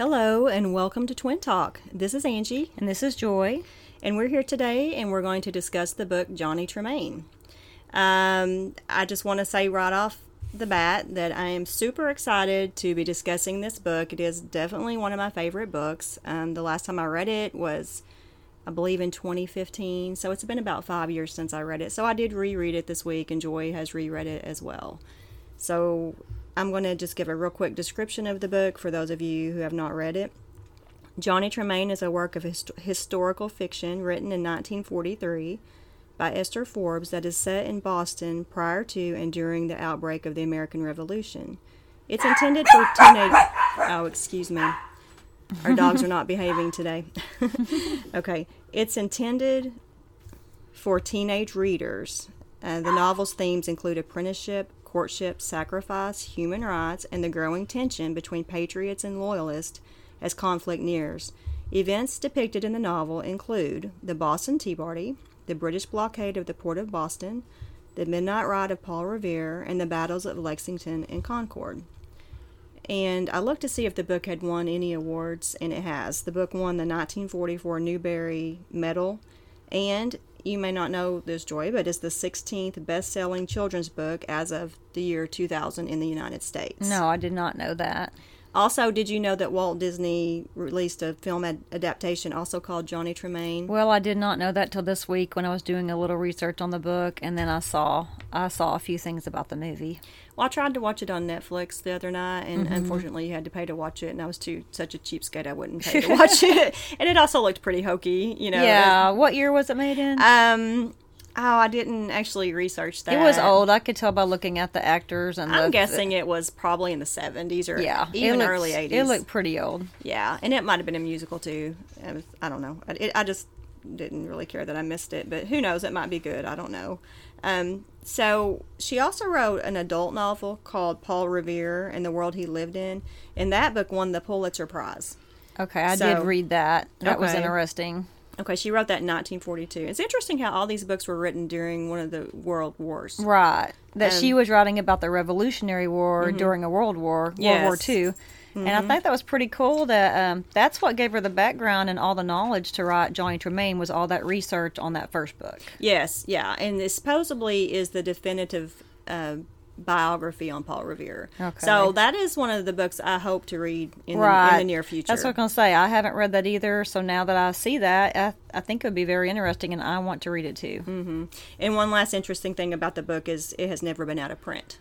Hello and welcome to Twin Talk. This is Angie, And this is Joy. and we're here today and we're going to discuss the book Johnny Tremain. Um, I just want to say right off the bat that I am super excited to be discussing this book. It is definitely one of my favorite books. Um, the last time I read it was, I believe, in 2015, so it's been about five years since I read it. So I did reread it this week, and Joy has reread it as well. So I'm going to just give a real quick description of the book for those of you who have not read it. Johnny Tremain is a work of hist- historical fiction written in 1943 by Esther Forbes that is set in Boston prior to and during the outbreak of the American Revolution. It's intended for teenage. Oh, excuse me. Our dogs are not behaving today. okay. It's intended for teenage readers. Uh, the novel's themes include apprenticeship, courtship, sacrifice, human rights, and the growing tension between patriots and loyalists as conflict nears. Events depicted in the novel include the Boston Tea Party, the British blockade of the port of Boston, the Midnight Ride of Paul Revere, and the battles of Lexington and Concord. And I looked to see if the book had won any awards, and it has. The book won the 1944 Newbery Medal, and you may not know this, Joy, but it's the 16th best selling children's book as of the year 2000 in the United States. No, I did not know that. Also, did you know that Walt Disney released a film ad- adaptation also called Johnny Tremain? Well, I did not know that till this week when I was doing a little research on the book, and then I saw I saw a few things about the movie. Well, I tried to watch it on Netflix the other night, and Mm-hmm. unfortunately, you had to pay to watch it, and I was too such a cheapskate I wouldn't pay to watch it. And it also looked pretty hokey, you know. yeah, what year was it made in? Um. Oh, I didn't actually research that. it was old. I could tell by looking at the actors and I'm the, guessing it was probably in the 70s or yeah, even early 80s. It looked pretty old. Yeah, and it might have been a musical too. Was, I don't know. I, it, I just didn't really care that I missed it, but who knows? It might be good. I don't know. Um, so she also wrote an adult novel called Paul Revere and the World He Lived in, and that book won the Pulitzer Prize. Okay, I So- did read that. That was interesting. Okay, she wrote that in 1942. It's interesting how all these books were written during one of the world wars. Right. That she Um, was writing about the Revolutionary War during a World War, World War Yes. II. And I think that was pretty cool that um, that's what gave her the background and all the knowledge to write Johnny Tremain was all that research on that first book. Yes, yeah, and this supposedly is the definitive uh, biography on Paul Revere. Okay. So that is one of the books I hope to read in, right. the, in the near future. That's what I'm going to say. I haven't read that either. So now that I see that, I, I think it would be very interesting and I want to read it too. Mm-hmm. and one last interesting thing about the book is it has never been out of print.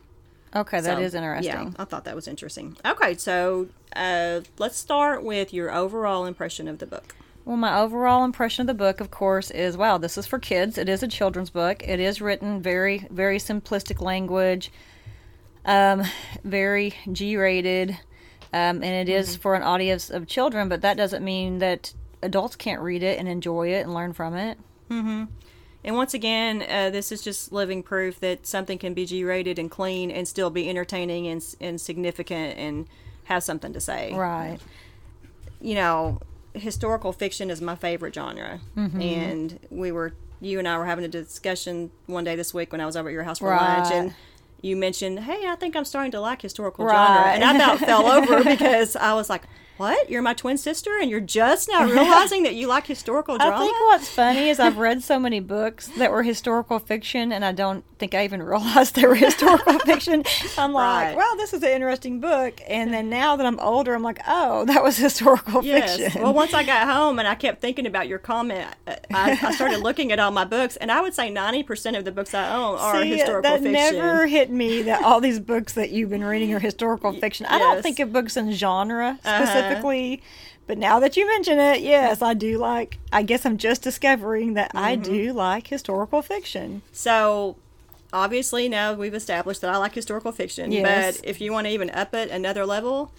Okay, that So, is interesting. Yeah, I thought that was interesting. Okay, so uh, let's start with your overall impression of the book. Well, my overall impression of the book, of course, is wow, this is for kids. It is a children's book. It is written very, very simplistic language, um, very G rated, um, and it is for an audience of children, but that doesn't mean that adults can't read it and enjoy it and learn from it. Mm-hmm. And once again, uh, this is just living proof that something can be G-rated and clean and still be entertaining and, and significant and have something to say. Right. you know, historical fiction is my favorite genre. Mm-hmm. And we were, you and I were having a discussion one day this week when I was over at your house for Right. lunch, and you mentioned, "Hey, I think I'm starting to like historical Right. genre," and I about fell over because I was like, "What? You're my twin sister, and you're just now realizing that you like historical drama?" I think what's funny is I've read so many books that were historical fiction, and I don't think I even realized they were historical fiction. I'm like, Right. well, this is an interesting book. And then now that I'm older, I'm like, oh, that was historical Yes. fiction. Well, once I got home and I kept thinking about your comment, I, I started looking at all my books, and I would say 90% of the books I own are See, historical that fiction. never hit me that all these books that you've been reading are historical fiction. I don't think of books in genre Uh-huh. Specifically, but now that you mention it, yes, I do like. I guess I'm just discovering that I Mm-hmm. do like historical fiction. So, obviously, now we've established that I like historical fiction. Yes. But if you want to even up it another level,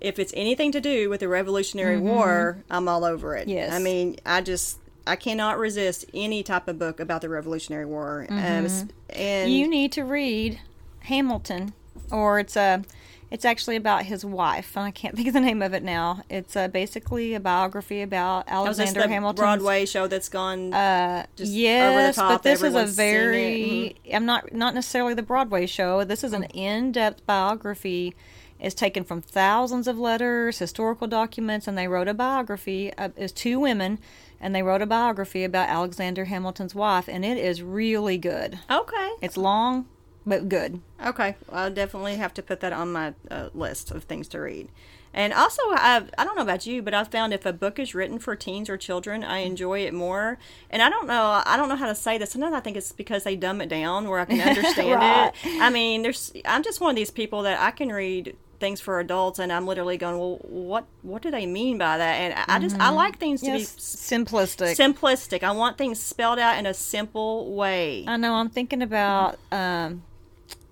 if it's anything to do with the Revolutionary War, I'm all over it. Mm-hmm. Yes. I mean, I just I cannot resist any type of book about the Revolutionary War. Um, and Mm-hmm. You need to read Hamilton, or it's a. It's actually about his wife, and I can't think of the name of it now. It's uh, basically a biography about oh, Alexander the Hamilton. Broadway show that's gone. Uh, just yes, over the top, but this is a it, Mm-hmm. very. I'm not not necessarily the Broadway show. This is an in-depth biography, is taken from thousands of letters, historical documents, and they wrote a biography. Uh, it was two women, and they wrote a biography about Alexander Hamilton's wife, and it is really good. Okay. It's long, but good. Okay. Well, I'll definitely have to put that on my uh, list of things to read. And also, I've, I don't know about you, but I've found if a book is written for teens or children, I enjoy it more. And I don't know, I don't know how to say this. Sometimes I think it's because they dumb it down where I can understand Right. it. I mean, there's, I'm just one of these people that I can read things for adults, and I'm literally going, well, what, what do they mean by that? And I I just, I like things to Yes, be simplistic. simplistic. I want things spelled out in a simple way. I know. I'm thinking about. Um,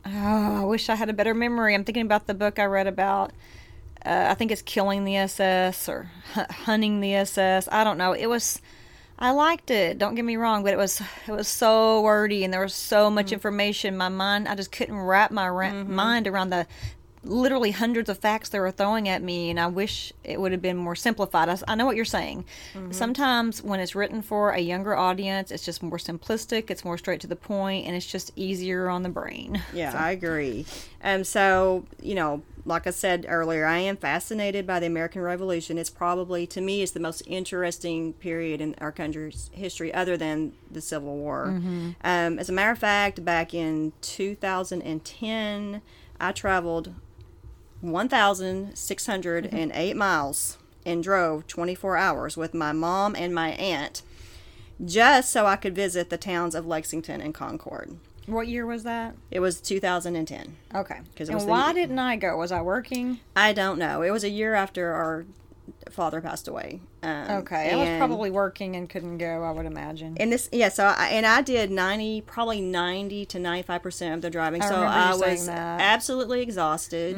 oh, I wish I had a better memory. I'm thinking about the book I read about. Uh, I think it's killing the SS or hu- hunting the SS. I don't know. It was. I liked it. Don't get me wrong, but it was it was so wordy and there was so much mm. information. My mind, I just couldn't wrap my ra- mm-hmm. mind around the literally hundreds of facts they were throwing at me, and I wish it would have been more simplified. I know what you're saying. Sometimes when it's written for a younger audience, it's just more simplistic. It's more straight to the point, and it's just easier on the brain. Yeah, I agree. Um, so you know, like I said earlier, I am fascinated by the American Revolution. It's probably, to me, it's the most interesting period in our country's history, other than the Civil War. Um, as a matter of fact, back in 2010, I traveled 1,608 miles and drove 24 hours with my mom and my aunt, just so I could visit the towns of Lexington and Concord. What year was that? It was 2010. Okay. 'Cause it and was the- why didn't I go? Was I working? I don't know. It was a year after our father passed away. Um, Okay, I was probably working and couldn't go. I would imagine. And this, yeah. So, I, and I did ninety, probably ninety to ninety-five percent of the driving. I so I was absolutely exhausted.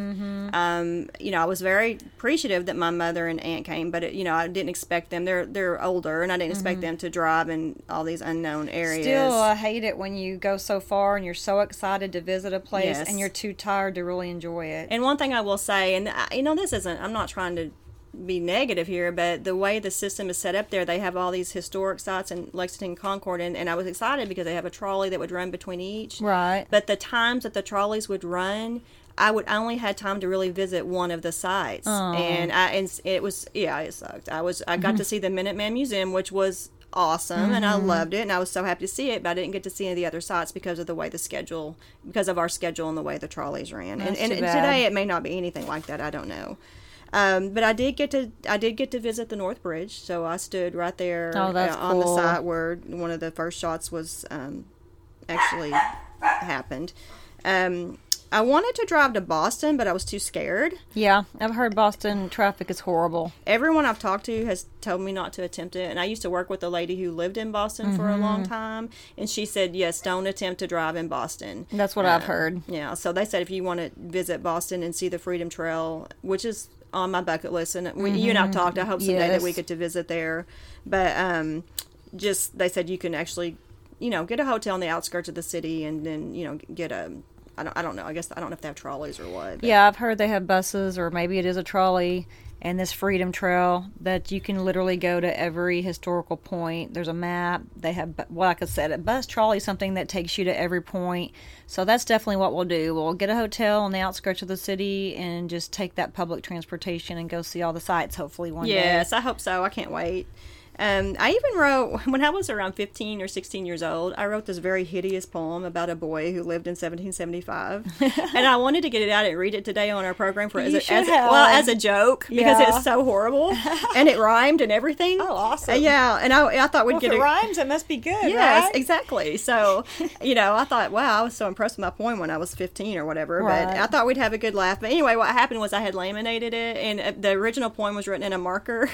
Um, you know, I was very appreciative that my mother and aunt came, but it, you know, I didn't expect them. They're they're older, and I didn't expect them to drive in all these unknown areas. Still, I hate it when you go so far and you're so excited to visit a place Yes. and you're too tired to really enjoy it. And one thing I will say, and I- you know, this isn't, I'm not trying to be negative here, but the way the system is set up there, they have all these historic sites in Lexington, Concord, and, and I was excited because they have a trolley that would run between each. Right. But the times that the trolleys would run, I would only had time to really visit one of the sites, and I and it was yeah, it sucked. I was I got mm-hmm. to see the Minuteman Museum, which was awesome, and I mm-hmm. loved it, and I was so happy to see it. But I didn't get to see any of the other sites because of the way the schedule, because of our schedule and the way the trolleys ran. And, That's and bad. today it may not be anything like that. I don't know. Um, but I did get to I did get to visit the North Bridge, so I stood right there Oh, uh, on the cool. site where one of the first shots was um, actually happened. Um, I wanted to drive to Boston, but I was too scared. Yeah, I've heard Boston traffic is horrible. Everyone I've talked to has told me not to attempt it. And I used to work with a lady who lived in Boston for a long time, and she said, "Yes, don't attempt to drive in Boston." That's what I've heard. Yeah, so they said if you want to visit Boston and see the Freedom Trail, which is on my bucket list, and we, you and I've talked. I hope someday that we get to visit there. But um, just they said you can actually, you know, get a hotel on the outskirts of the city, and then you know get a. I don't, I don't know. I guess I don't know if they have trolleys or what. but- Yeah, I've heard they have buses, or maybe it is a trolley, and this Freedom Trail that you can literally go to every historical point. There's a map. They have, well, like I said, a bus trolley, something that takes you to every point. So that's definitely what we'll do. We'll get a hotel on the outskirts of the city and just take that public transportation and go see all the sites. Hopefully one day. Yes, I hope so. I can't wait. Um, I even wrote when I was around 15 or 16 years old. I wrote this very hideous poem about a boy who lived in 1775, and I wanted to get it out and read it today on our program for as a, as well as a joke because Yeah. it's so horrible and it rhymed and everything. Oh, awesome. Uh, yeah, and I, I thought we'd Well, get if it rhymes, it must be good, Yes, right? exactly. So, you know, I thought, wow, I was so impressed with my poem when I was 15 or whatever. But I thought we'd have a good laugh. But anyway, what happened was I had laminated it, and uh, the original poem was written in a marker.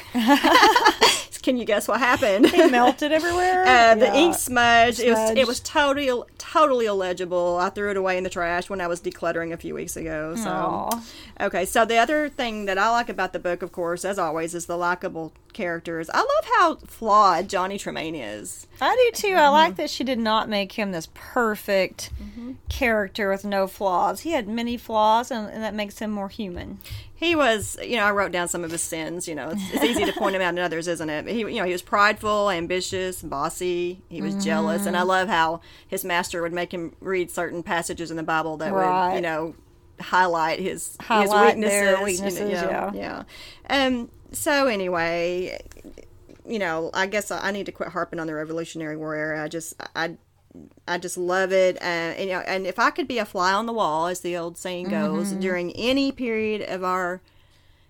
Can you guess what happened? It melted everywhere. Uh, the Yeah. ink smudge. It was it was totally totally illegible. I threw it away in the trash when I was decluttering a few weeks ago. So Aw. okay. So the other thing that I like about the book, of course, as always, is the likable characters. I love how flawed Johnny Tremain is. I do too. I like that she did not make him this perfect character with no flaws. He had many flaws, and, and that makes him more human. He was, you know, I wrote down some of his sins. You know, it's, it's easy to point him out in others, isn't it? But he, you know, he was prideful, ambitious, bossy. He was jealous, and I love how his master would make him read certain passages in the Bible that would, you know, highlight his Highlight his their weaknesses. you know, yeah, yeah. Um. So anyway, you know, I guess I, I need to quit harping on the Revolutionary War era. I just I. I just love it, uh, and you know, and if I could be a fly on the wall, as the old saying goes, Mm-hmm. during any period of our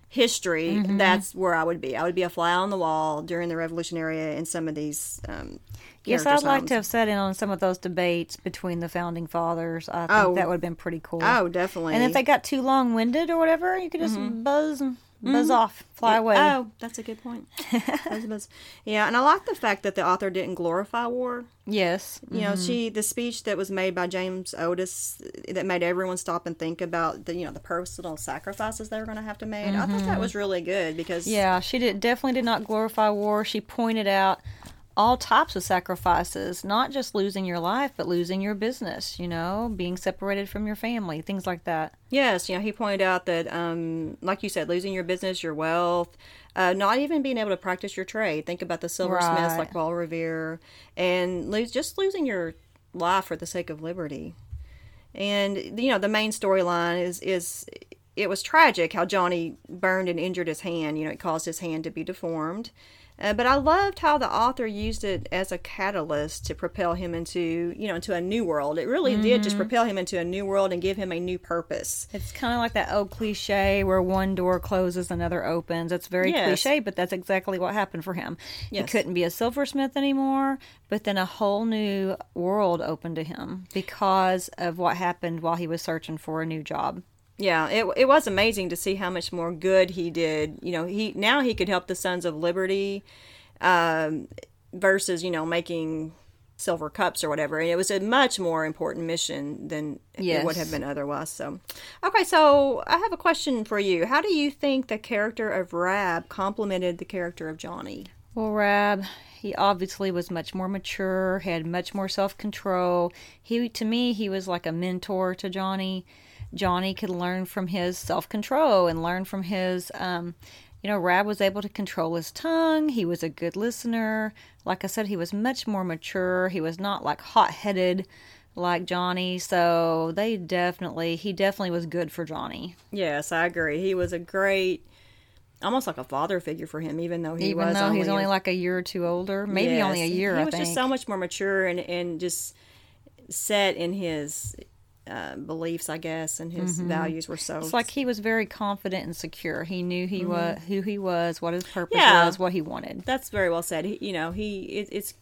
history, Mm-hmm. that's where I would be. I would be a fly on the wall during the Revolutionary era in some of these. Um, Yes, I'd like to have sat in on some of those debates between the founding fathers. I think Oh. that would have been pretty cool. Oh, definitely. And if they got too long winded or whatever, you could just buzz and buzz mm. off, fly away. Oh, that's a good point. Yeah, and I like the fact that the author didn't glorify war. Yes. You know, mm-hmm. she the speech that was made by James Otis that made everyone stop and think about the you know the personal sacrifices they were going to have to make. I thought that mm-hmm. was really good because Yeah, she did definitely did not glorify war. She pointed out all types of sacrifices, not just losing your life, but losing your business, you know, being separated from your family, things like that. Yes, you know, he pointed out that, um, like you said, losing your business, your wealth, uh, not even being able to practice your trade. Think about the silversmiths Right. like Paul Revere, and lose just losing your life for the sake of liberty. And you know, the main storyline is is it was tragic how Johnny burned and injured his hand. You know, it caused his hand to be deformed. Uh, but I loved how the author used it as a catalyst to propel him into, you know, into a new world. It really did just propel him into a new world and give him a new purpose. It's kind of like that old cliche where one door closes, another opens. It's very Yes. cliche, but that's exactly what happened for him. He couldn't be a silversmith anymore, but then a whole new world opened to him because of what happened while he was searching for a new job. Yeah, it it was amazing to see how much more good he did. You know, he now he could help the Sons of Liberty, um, versus you know making silver cups or whatever. And it was a much more important mission than it would have been otherwise. So, okay, so I have a question for you. How do you think the character of Rab complemented the character of Johnny? Well, Rab, he obviously was much more mature, had much more self control. He, to me, he was like a mentor to Johnny. Johnny could learn from his self control and learn from his, um, you know, Rab was able to control his tongue. He was a good listener. Like I said, he was much more mature. He was not like hot headed like Johnny. So they definitely, he definitely was good for Johnny. Yes, I agree. He was a great, almost like a father figure for him, even though he Even was though only he's only like a year or two older, maybe only a year. He was just so much more mature and and just set in his uh, beliefs, I guess, and his values were so. Mm-hmm. It's like he was very confident and secure. He knew he was who he was, what his purpose Yeah. was, what he wanted. that's very well said. He, you know, he it, it's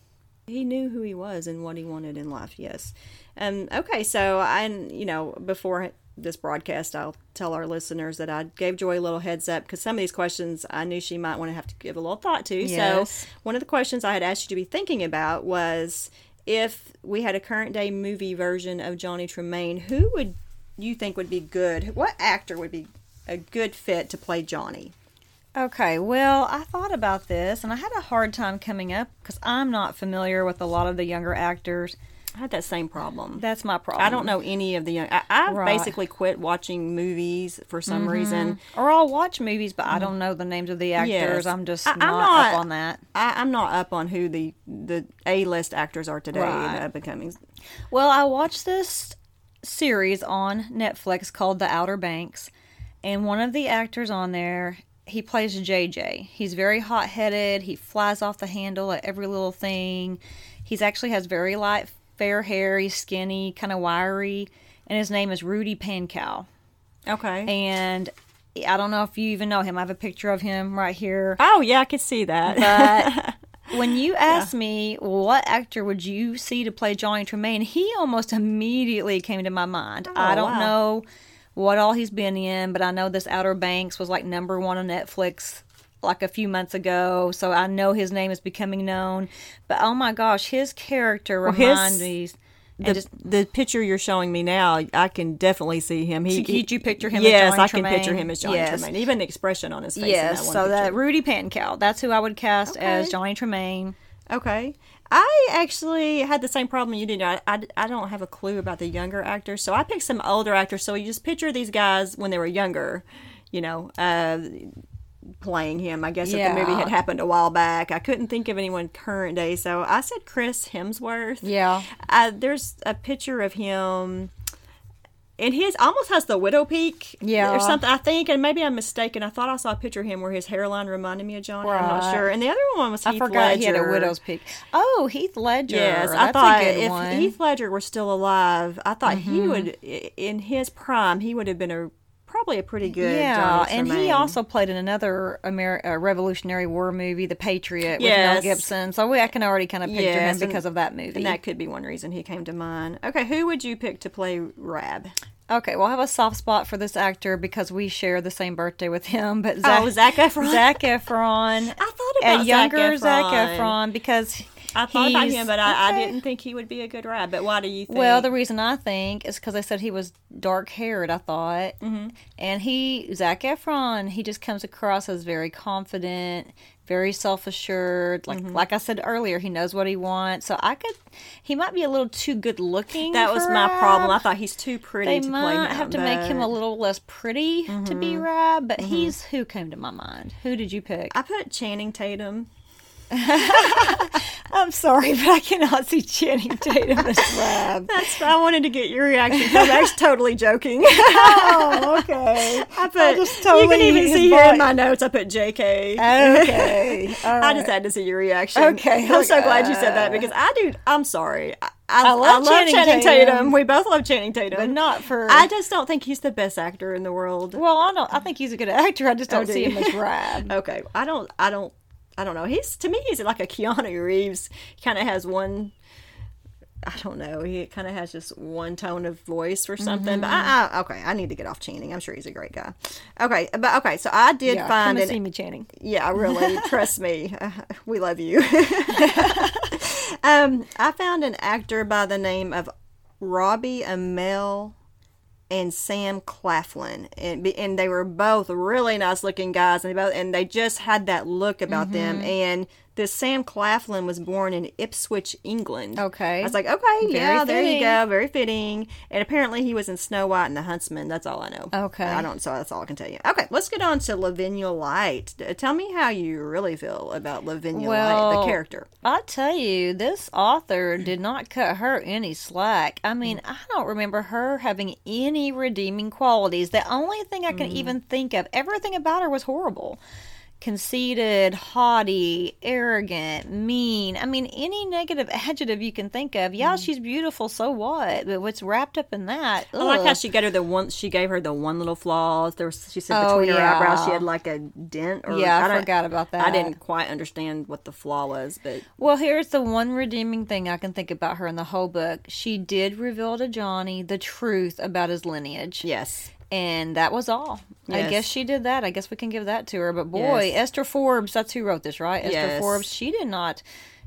he knew who he was and what he wanted in life. Yes. Um. Okay. So I, you know, before this broadcast, I'll tell our listeners that I gave Joy a little heads up because some of these questions I knew she might want to have to give a little thought to. Yes. So one of the questions I had asked you to be thinking about was if we had a current day movie version of Johnny Tremain, who would you think would be good? What actor would be a good fit to play Johnny? Okay, well, I thought about this and I had a hard time coming up because I'm not familiar with a lot of the younger actors. I had that same problem. That's my problem. I don't know any of the young. I, I've Right. basically quit watching movies for some mm-hmm. reason. Or I'll watch movies, but I mm-hmm. don't know the names of the actors. Yes. I'm just I- I'm not, not- up on that. I, I'm not up on who the the A list actors are today. Right. Well, I watched this series on Netflix called The Outer Banks, and one of the actors on there, he plays JJ. He's very hot headed. He flies off the handle at every little thing. He's actually has very light fair hair. He's skinny, kind of wiry, and his name is Rudy Pankow. Okay. And I don't know if you even know him. I have a picture of him right here. oh yeah, I could see that. But when you asked me what actor would you see to play Johnny Tremain, he almost immediately came to my mind. Oh, I don't wow. know what all he's been in, but I know this Outer Banks was like number one on Netflix like a few months ago, so I know his name is becoming known. But oh my gosh, his character his- reminds me. the, just the picture you're showing me now, I can definitely see him. He, did you picture him as Yes, I can picture him as Johnny Yes. Tremain. Even the expression on his face. in yes, that one so that. Rudy Pankow, that's who I would cast as Johnny Tremain. Okay. I actually had the same problem you did. I, I, I don't have a clue about the younger actors, so I picked some older actors. So you just picture these guys when they were younger, you know, uh, playing him. I guess if the movie had happened a while back, I couldn't think of anyone current day, so I said Chris Hemsworth. Yeah. Uh, there's a picture of him. and his almost has the widow peak, Yeah. or something. I think, and maybe I'm mistaken. I thought I saw a picture of him where his hairline reminded me of Johnny. I'm not sure. And the other one was Heath I forgot he had a widow's peak. Oh, Heath Ledger. Yes, That's I thought if one. Mm-hmm. Heath Ledger were still alive, I thought he would, in his prime, he would have been a probably a pretty good. yeah, Johnny and he also played in another Amer- uh, Revolutionary War movie, The Patriot, with Yes. Mel Gibson. So we, I can already kind of picture Yes, him and- because of that movie. and that could be one reason he came to mind. Okay, who would you pick to play Rab? Okay, well, I have a soft spot for this actor because we share the same birthday with him. But Zac, Oh, Zac Efron. Zac Efron. I thought about a younger Zac Zac Efron. Efron because I thought about him, but I, I didn't think he would be a good Rab. But why do you think? Well, the reason I think is because I said he was dark haired. I thought, mm-hmm. and he Zac Efron, he just comes across as very confident, very self assured. Like Mm-hmm. like I said earlier, he knows what he wants. So I could, he might be a little too good looking. that was my problem. I thought he's too pretty They to play might him. have to make him a little less pretty to be Rab, but he's who came to my mind. Who did you pick? I put Channing Tatum. I'm sorry, but I cannot see Channing Tatum as Rab. That's. I wanted to get your reaction. Because I'm actually totally joking. oh, okay. I put. just you can even see here in my notes. I put J.K. Okay. I just had to see your reaction. Okay, I'm so glad you said that uh, because I do. I'm sorry. I, I, I love Channing Channing Tatum. Tatum. We both love Channing Tatum, but not for. I just don't think he's the best actor in the world. well, I don't. I think he's a good actor. I just oh, don't do see him as Rab. Okay, I don't. I don't. I don't know. He's to me, he's like a Keanu Reeves. He kind of has one. I don't know. He kind of has just one tone of voice or something. But I, I, okay, I need to get off Channing. I'm sure he's a great guy. Okay, but okay. So I did yeah, find come and an see me, Channing. Yeah, really. trust me. Uh, we love you. um, I found an actor by the name of Robbie Amell and Sam Claflin, and and they were both really nice looking guys, and they both and they just had that look about Mm-hmm. them. And this Sam Claflin was born in Ipswich, England. Okay. I was like, okay, yeah, there you go, very fitting. And apparently, he was in Snow White and the Huntsman. That's all I know. Okay. I don't. So that's all I can tell you. Okay, let's get on to Lavinia Lyte. Tell me how you really feel about Lavinia Lyte, the character. I tell you, this author did not cut her any slack. I mean, mm. I don't remember her having any redeeming qualities. The only thing I can mm. even think of, everything about her was horrible. Conceited, haughty, arrogant, mean. I mean, any negative adjective you can think of. Yeah, mm-hmm. she's beautiful, so what? But what's wrapped up in that? I like how she got her the one. She gave her the one little flaws. There was. She said Oh, between her eyebrows, she had like a dent. Or, Yeah, I don't- forgot about that. I didn't quite understand what the flaw was, but Well, here's the one redeeming thing I can think about her in the whole book. She did reveal to Johnny the truth about his lineage. yes, And that was all. I guess she did that. I guess we can give that to her. But boy, Yes. Esther Forbes, that's who wrote this, right? Esther Forbes, she did not.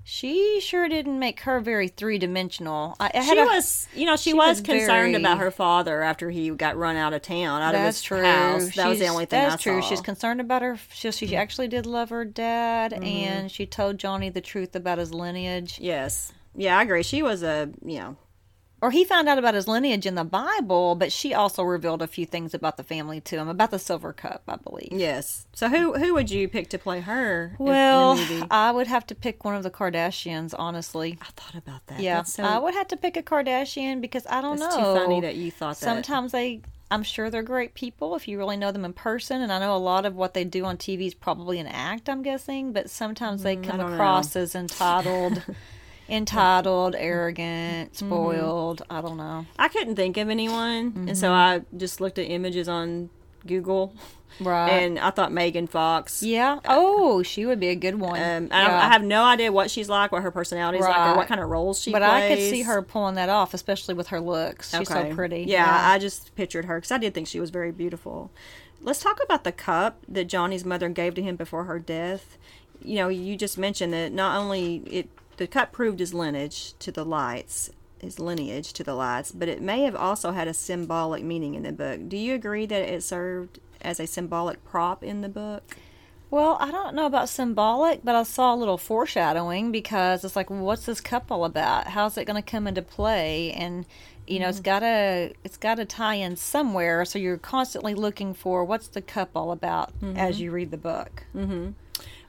She sure didn't make her very three dimensional. She a- was. You know, she, she was, was concerned very- about her father after he got run out of town, out of his true. house. That was the only thing That's I true. saw. She's concerned about her. She, she mm-hmm. actually did love her dad, mm-hmm. and she told Johnny the truth about his lineage. Yes. Yeah, I agree. She was a, you know, or he found out about his lineage in the Bible, but she also revealed a few things about the family to him, about the silver cup, I believe. yes. So who who would you pick to play her? Well, in the movie? I would have to pick one of the Kardashians, honestly. I thought about that. Yeah, so, I would have to pick a Kardashian because I don't that's know. too funny that you thought that. Sometimes they, I'm sure they're great people if you really know them in person, and I know a lot of what they do on TV is probably an act. I'm guessing, but sometimes they come Mm, don't across as entitled, entitled, arrogant, Mm-hmm. spoiled. I don't know. I couldn't think of anyone, and so Mm-hmm. I just looked at images on Google, Right. and I thought Megan Fox. yeah. Oh, she would be a good one. Um, I, Yeah. I have no idea what she's like, what her personality is like, or what kind of roles she but plays. I could see her pulling that off, especially with her looks. She's so pretty. Yeah, I just pictured her because I did think she was very beautiful. Let's talk about the cup that Johnny's mother gave to him before her death. You know, you just mentioned that not only it the cup proved his lineage to the Lytes, his lineage to the Lytes, but it may have also had a symbolic meaning in the book. Do you agree that it served as a symbolic prop in the book? Well, I don't know about symbolic, but I saw a little foreshadowing because it's like, what's this cup all about? How's it going to come into play? And you know, it's mm-hmm. gotta it's gotta tie in somewhere. So you're constantly looking for what's the cup all about as mm-hmm. you read the book. Mm-hmm.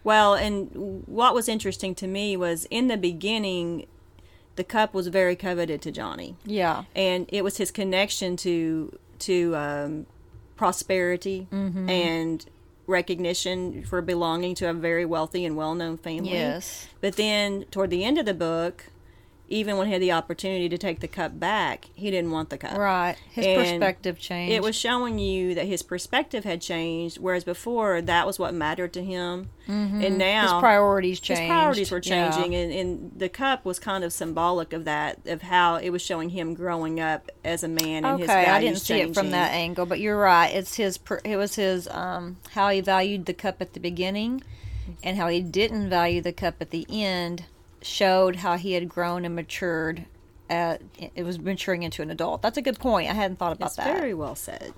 Well, and what was interesting to me was in the beginning, the cup was very coveted to Johnny, Yeah. and it was his connection to to um, prosperity Mm-hmm. and recognition for belonging to a very wealthy and well known family. Yes. But then toward the end of the book, even when he had the opportunity to take the cup back, he didn't want the cup. Right. His And perspective changed. It was showing you that his perspective had changed, whereas before that was what mattered to him, and now his priorities changed. his priorities were Yeah. changing, and, and the cup was kind of symbolic of that, of how it was showing him growing up as a man and his Okay, values I didn't see it from that angle, but you're right. It's his. It was his. Um, how he valued the cup at the beginning, and how he didn't value the cup at the end, showed how he had grown and matured. At it was maturing into an adult. That's a good point. I hadn't thought about That's that. very well said.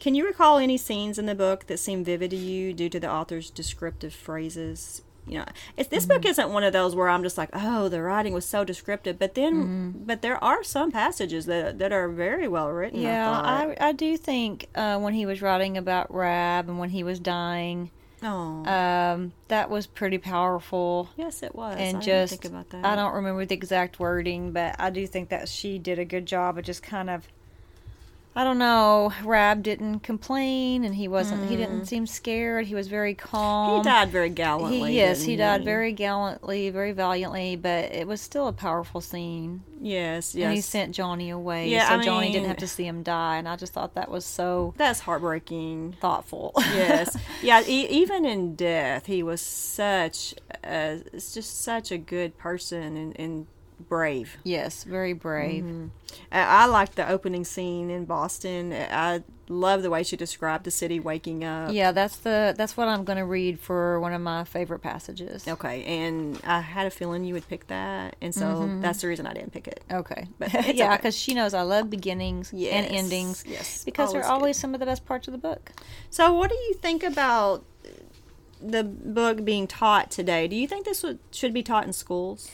Can you recall any scenes in the book that seem vivid to you due to the author's descriptive phrases? You know, if this Mm-hmm. book isn't one of those where I'm just like, oh, the writing was so descriptive, but then, Mm-hmm. but there are some passages that that are very well written. Yeah, I. I, I do think uh, when he was writing about Rab and when he was dying, oh, um, that was pretty powerful. yes, it was. and I just didn't think about that. I don't remember the exact wording, but I do think that she did a good job of just kind of I don't know, Rab didn't complain and he wasn't he didn't seem scared. He was very calm. Mm. He died very gallantly. He- yes, he died very gallantly, very valiantly, but it was still a powerful scene. Yes, yes. And he sent Johnny away, Yeah, so I Johnny didn't have to see him die, and I just thought that was so That's heartbreaking. thoughtful. yes yeah e- even in death he was such a, it's just such a good person and, and brave yes, very brave. Mm-hmm. I, I like the opening scene in boston i love the way she described the city waking up Yeah, that's the that's what I'm going to read for one of my favorite passages. okay and i had a feeling you would pick that and so that's the reason i didn't pick it Okay. But yeah, okay. because she knows I love beginnings Yes, and endings. yes, Because they're always good. some of the best parts of the book. so what do you think about the book being taught today do you think this would, should be taught in schools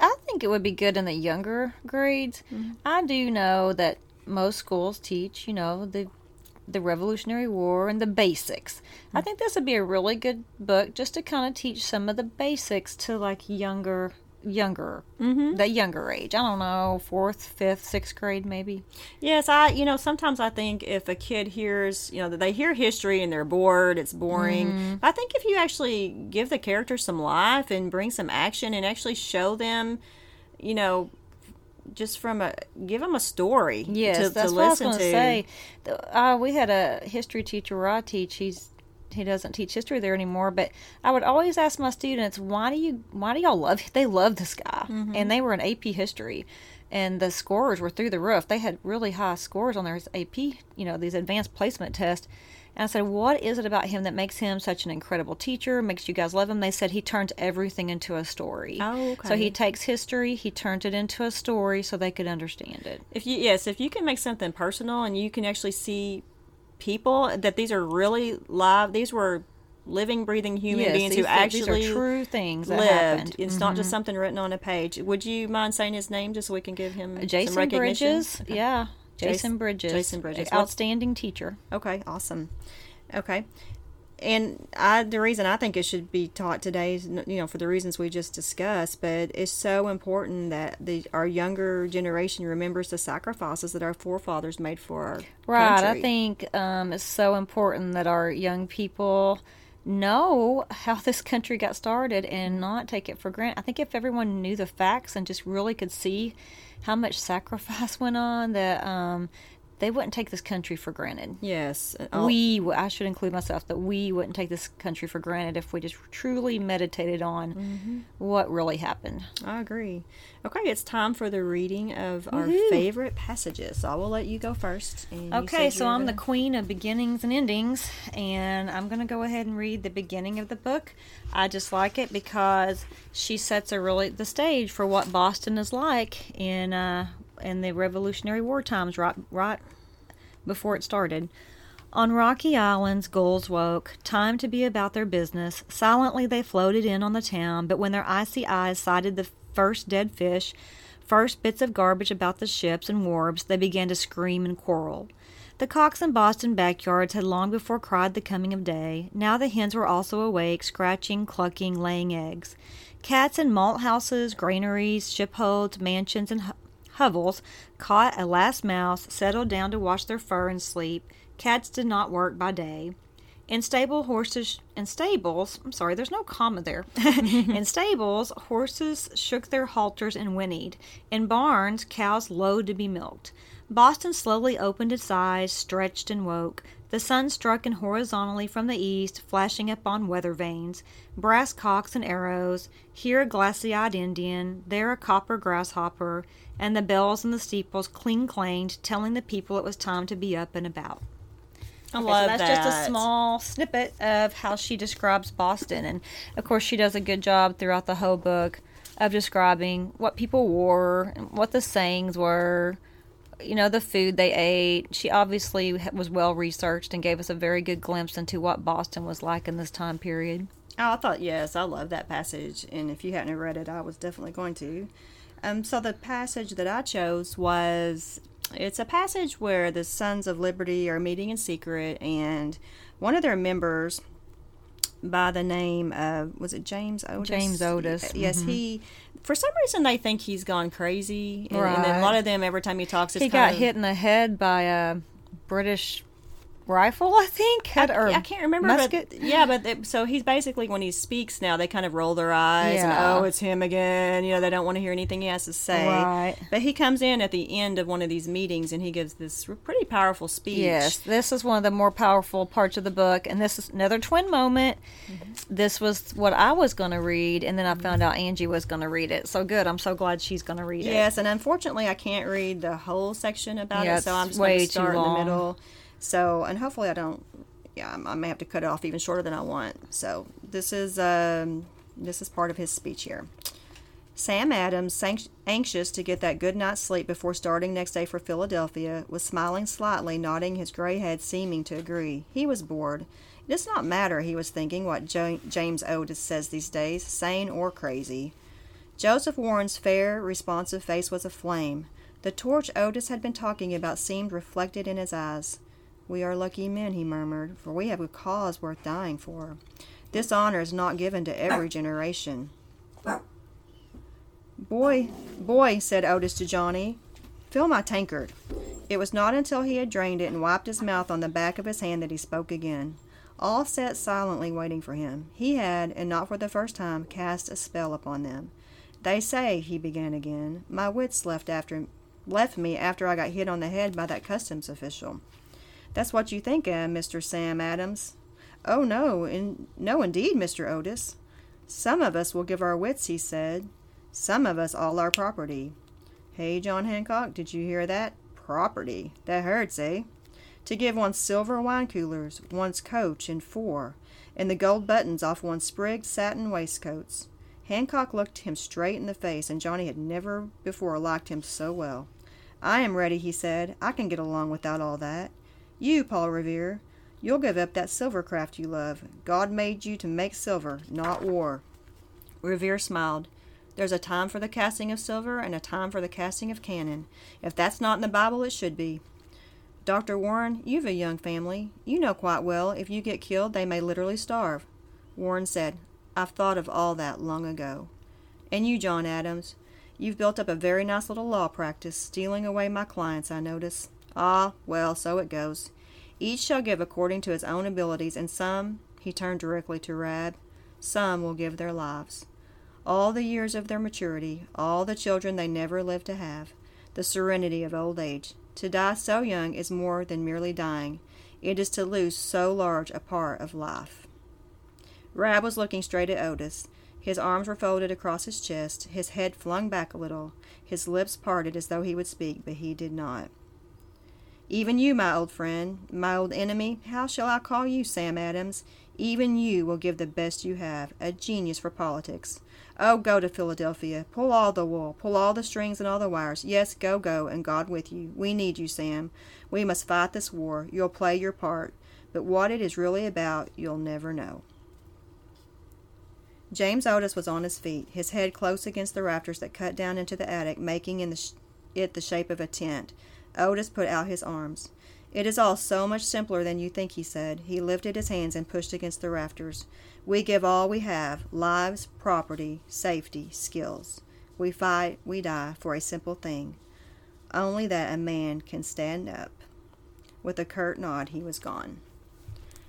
I think it would be good in the younger grades. Mm-hmm. I do know that most schools teach, you know, the the Revolutionary War and the basics. I Mm-hmm. think this would be a really good book just to kind of teach some of the basics to like younger younger Mm-hmm. the younger age. I don't know, fourth, fifth, sixth grade maybe. Yes, I you know sometimes I think if a kid hears you know that they hear history and they're bored, it's boring. Mm-hmm. But I think if you actually give the characters some life and bring some action and actually show them, you know, just from a give them a story. Yes, to, that's to what I was going to say. Uh, we had a history teacher where I teach. He's he doesn't teach history there anymore, but I would always ask my students, "Why do you? Why do y'all love? They love this guy, Mm-hmm. and they were in AP history." And the scores were through the roof. They had really high scores on their AP, you know, these advanced placement tests. And I said, What is it about him that makes him such an incredible teacher, makes you guys love him? They said he turns everything into a story. Oh, So he takes history, he turns it into a story so they could understand it. If you yes, if you can make something personal and you can actually see people that these are really live. These were living, breathing human beings these, who actually are true things that lived. happened. Mm-hmm. It's not just something written on a page. Would you mind saying his name just so we can give him some Jason recognition? Bridges, yeah, Jason Jason- Bridges, Jason Bridges. Outstanding teacher. Okay, awesome. Okay. And I, the reason I think it should be taught today is, you know, for the reasons we just discussed, but it's so important that the our younger generation remembers the sacrifices that our forefathers made for our Right, country. I think um, it's so important that our young people know how this country got started and not take it for granted. I think if everyone knew the facts and just really could see how much sacrifice went on, that um, they wouldn't take this country for granted. Yes. I'll- we, I should include myself that we wouldn't take this country for granted if we just truly meditated on Mm-hmm. what really happened I agree. Okay, it's time for the reading of our favorite passages. So I will let you go first. and okay so i'm the gonna- queen of beginnings and endings and i'm going to go ahead and read the beginning of the book i just like it because she sets a really the stage for what boston is like in uh in the revolutionary war times right right before it started On rocky islands, gulls woke, time to be about their business. Silently they floated in on the town, but when their icy eyes sighted the first dead fish, first bits of garbage about the ships and wharves, they began to scream and quarrel. The cocks in Boston backyards had long before cried the coming of day. Now the hens were also awake, scratching, clucking, laying eggs. Cats in malt houses, granaries, shipholds, mansions, and hovels caught a last mouse, settled down to wash their fur and sleep. Cats did not work by day. In stable horses in stables, I'm sorry, there's no comma there. in stables, horses shook their halters and whinnied. In barns, cows lowed to be milked. Boston slowly opened its eyes, stretched and woke. The sun struck in horizontally from the east, flashing upon weather vanes, brass cocks and arrows, here a glassy eyed Indian, there a copper grasshopper, and the bells in the steeples cling clanged, telling the people it was time to be up and about. I Okay, love so that's that. just a small snippet of how she describes Boston. And of course, she does a good job throughout the whole book of describing what people wore, and what the sayings were, you know, the food they ate. She obviously was well researched and gave us a very good glimpse into what Boston was like in this time period. Oh, I thought yes, I love that passage, and if you hadn't read it, I was definitely going to. Um, so the passage that I chose was it's a passage where the Sons of Liberty are meeting in secret, and one of their members, by the name of was it James Otis? James Otis, Yes, mhm. he. For some reason, they think he's gone crazy, and, and then a lot of them every time he talks, it's He got of, hit in the head by a British rifle, I think. Had, or I can't remember. musket. But, yeah, but it, so he's basically when he speaks now, they kind of roll their eyes and oh, it's him again. You know, they don't want to hear anything he has to say. Right. But he comes in at the end of one of these meetings and he gives this pretty powerful speech. Yes, this is one of the more powerful parts of the book, and this is another twin moment. Mm-hmm. This was what I was going to read, and then I found out Angie was going to read it. So good. I'm so glad she's going to read it. Yes, and unfortunately, I can't read the whole section about Yeah, it, so I'm just going to too start in the middle. So, and hopefully, I don't. Yeah, I'm- may have to cut it off even shorter than I want. So, this is um, this is part of his speech here. Sam Adams, anxious to get that good night's sleep before starting next day for Philadelphia, was smiling slightly, nodding his gray head, seeming to agree. He was bored. It does not matter, he was thinking, what jo- James Otis says these days, sane or crazy. Joseph Warren's fair, responsive face was aflame. The torch Otis had been talking about seemed reflected in his eyes. We are lucky men, he murmured, for we have a cause worth dying for. This honor is not given to every generation. Boy, boy, said Otis to Johnny, fill my tankard. It was not until he had drained it and wiped his mouth on the back of his hand that he spoke again. All sat silently waiting for him. He had, and not for the first time, cast a spell upon them. They say, he began again, my wits left after left me after I got hit on the head by that customs official. That's what you think, eh, Mr. Sam Adams? Oh no, in, no indeed, Mr. Otis. Some of us will give our wits, he said. Some of us all our property. Hey, John Hancock, did you hear that? Property. That hurts, eh? To give one's silver wine coolers, one's coach and four, and the gold buttons off one's sprigged satin waistcoats. Hancock looked him straight in the face, and Johnny had never before liked him so well. I am ready, he said. I can get along without all that. You, Paul Revere, you'll give up that silver craft you love. God made you to make silver, not war. Revere smiled. There's a time for the casting of silver and a time for the casting of cannon. If that's not in the Bible, it should be. Dr. Warren, you've a young family. You know quite well if you get killed, they may literally starve. Warren said, I've thought of all that long ago. And you, John Adams, you've built up a very nice little law practice, stealing away my clients, I notice. Ah, well, so it goes. Each shall give according to his own abilities, and some, he turned directly to Rab, some will give their lives. All the years of their maturity, all the children they never lived to have, the serenity of old age. To die so young is more than merely dying, it is to lose so large a part of life. Rab was looking straight at Otis. His arms were folded across his chest, his head flung back a little, his lips parted as though he would speak, but he did not. Even you, my old friend, my old enemy, how shall I call you, Sam Adams? Even you will give the best you have, a genius for politics. Oh, go to Philadelphia. Pull all the wool, pull all the strings and all the wires. Yes, go, go, and God with you. We need you, Sam. We must fight this war. You'll play your part, but what it is really about, you'll never know. James Otis was on his feet, his head close against the rafters that cut down into the attic, making in the sh- it the shape of a tent. Otis put out his arms. It is all so much simpler than you think, he said. He lifted his hands and pushed against the rafters. We give all we have lives, property, safety, skills. We fight, we die for a simple thing only that a man can stand up. With a curt nod, he was gone.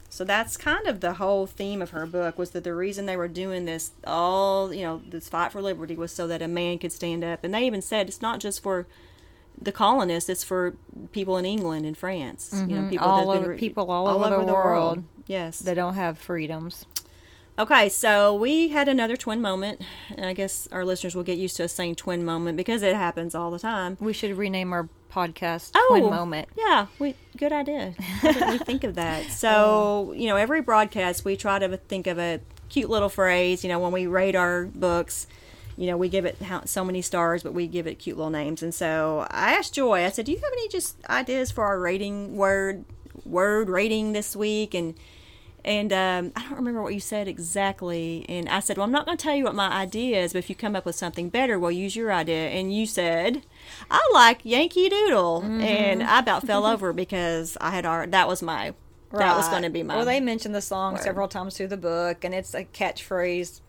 So that's kind of the whole theme of her book was that the reason they were doing this all, you know, this fight for liberty was so that a man could stand up. And they even said it's not just for the colonists, it's for people in England and France. Mm-hmm. You know, people all over, people all, all over, over, the, world, world. Yes. They don't have freedoms. Okay, so we had another twin moment, and I guess our listeners will get used to us saying twin moment because it happens all the time. We should rename our podcast oh, Twin Moment. Yeah, we good idea. How did we think of that? So, you know, every broadcast we try to think of a cute little phrase, you know, when we rate our books, you know, we give it how, so many stars, but we give it cute little names. And so I asked Joy, I said, "Do you have any just ideas for our rating word word rating this week?" And and um, I don't remember what you said exactly. And I said, Well, I'm not going to tell you what my idea is, but if you come up with something better, we'll use your idea. And you said, I like Yankee Doodle. Mm-hmm. And I about fell over because I had already, that was my, right. that was going to be my. Well, they mentioned the song word. several times through the book, and it's a catchphrase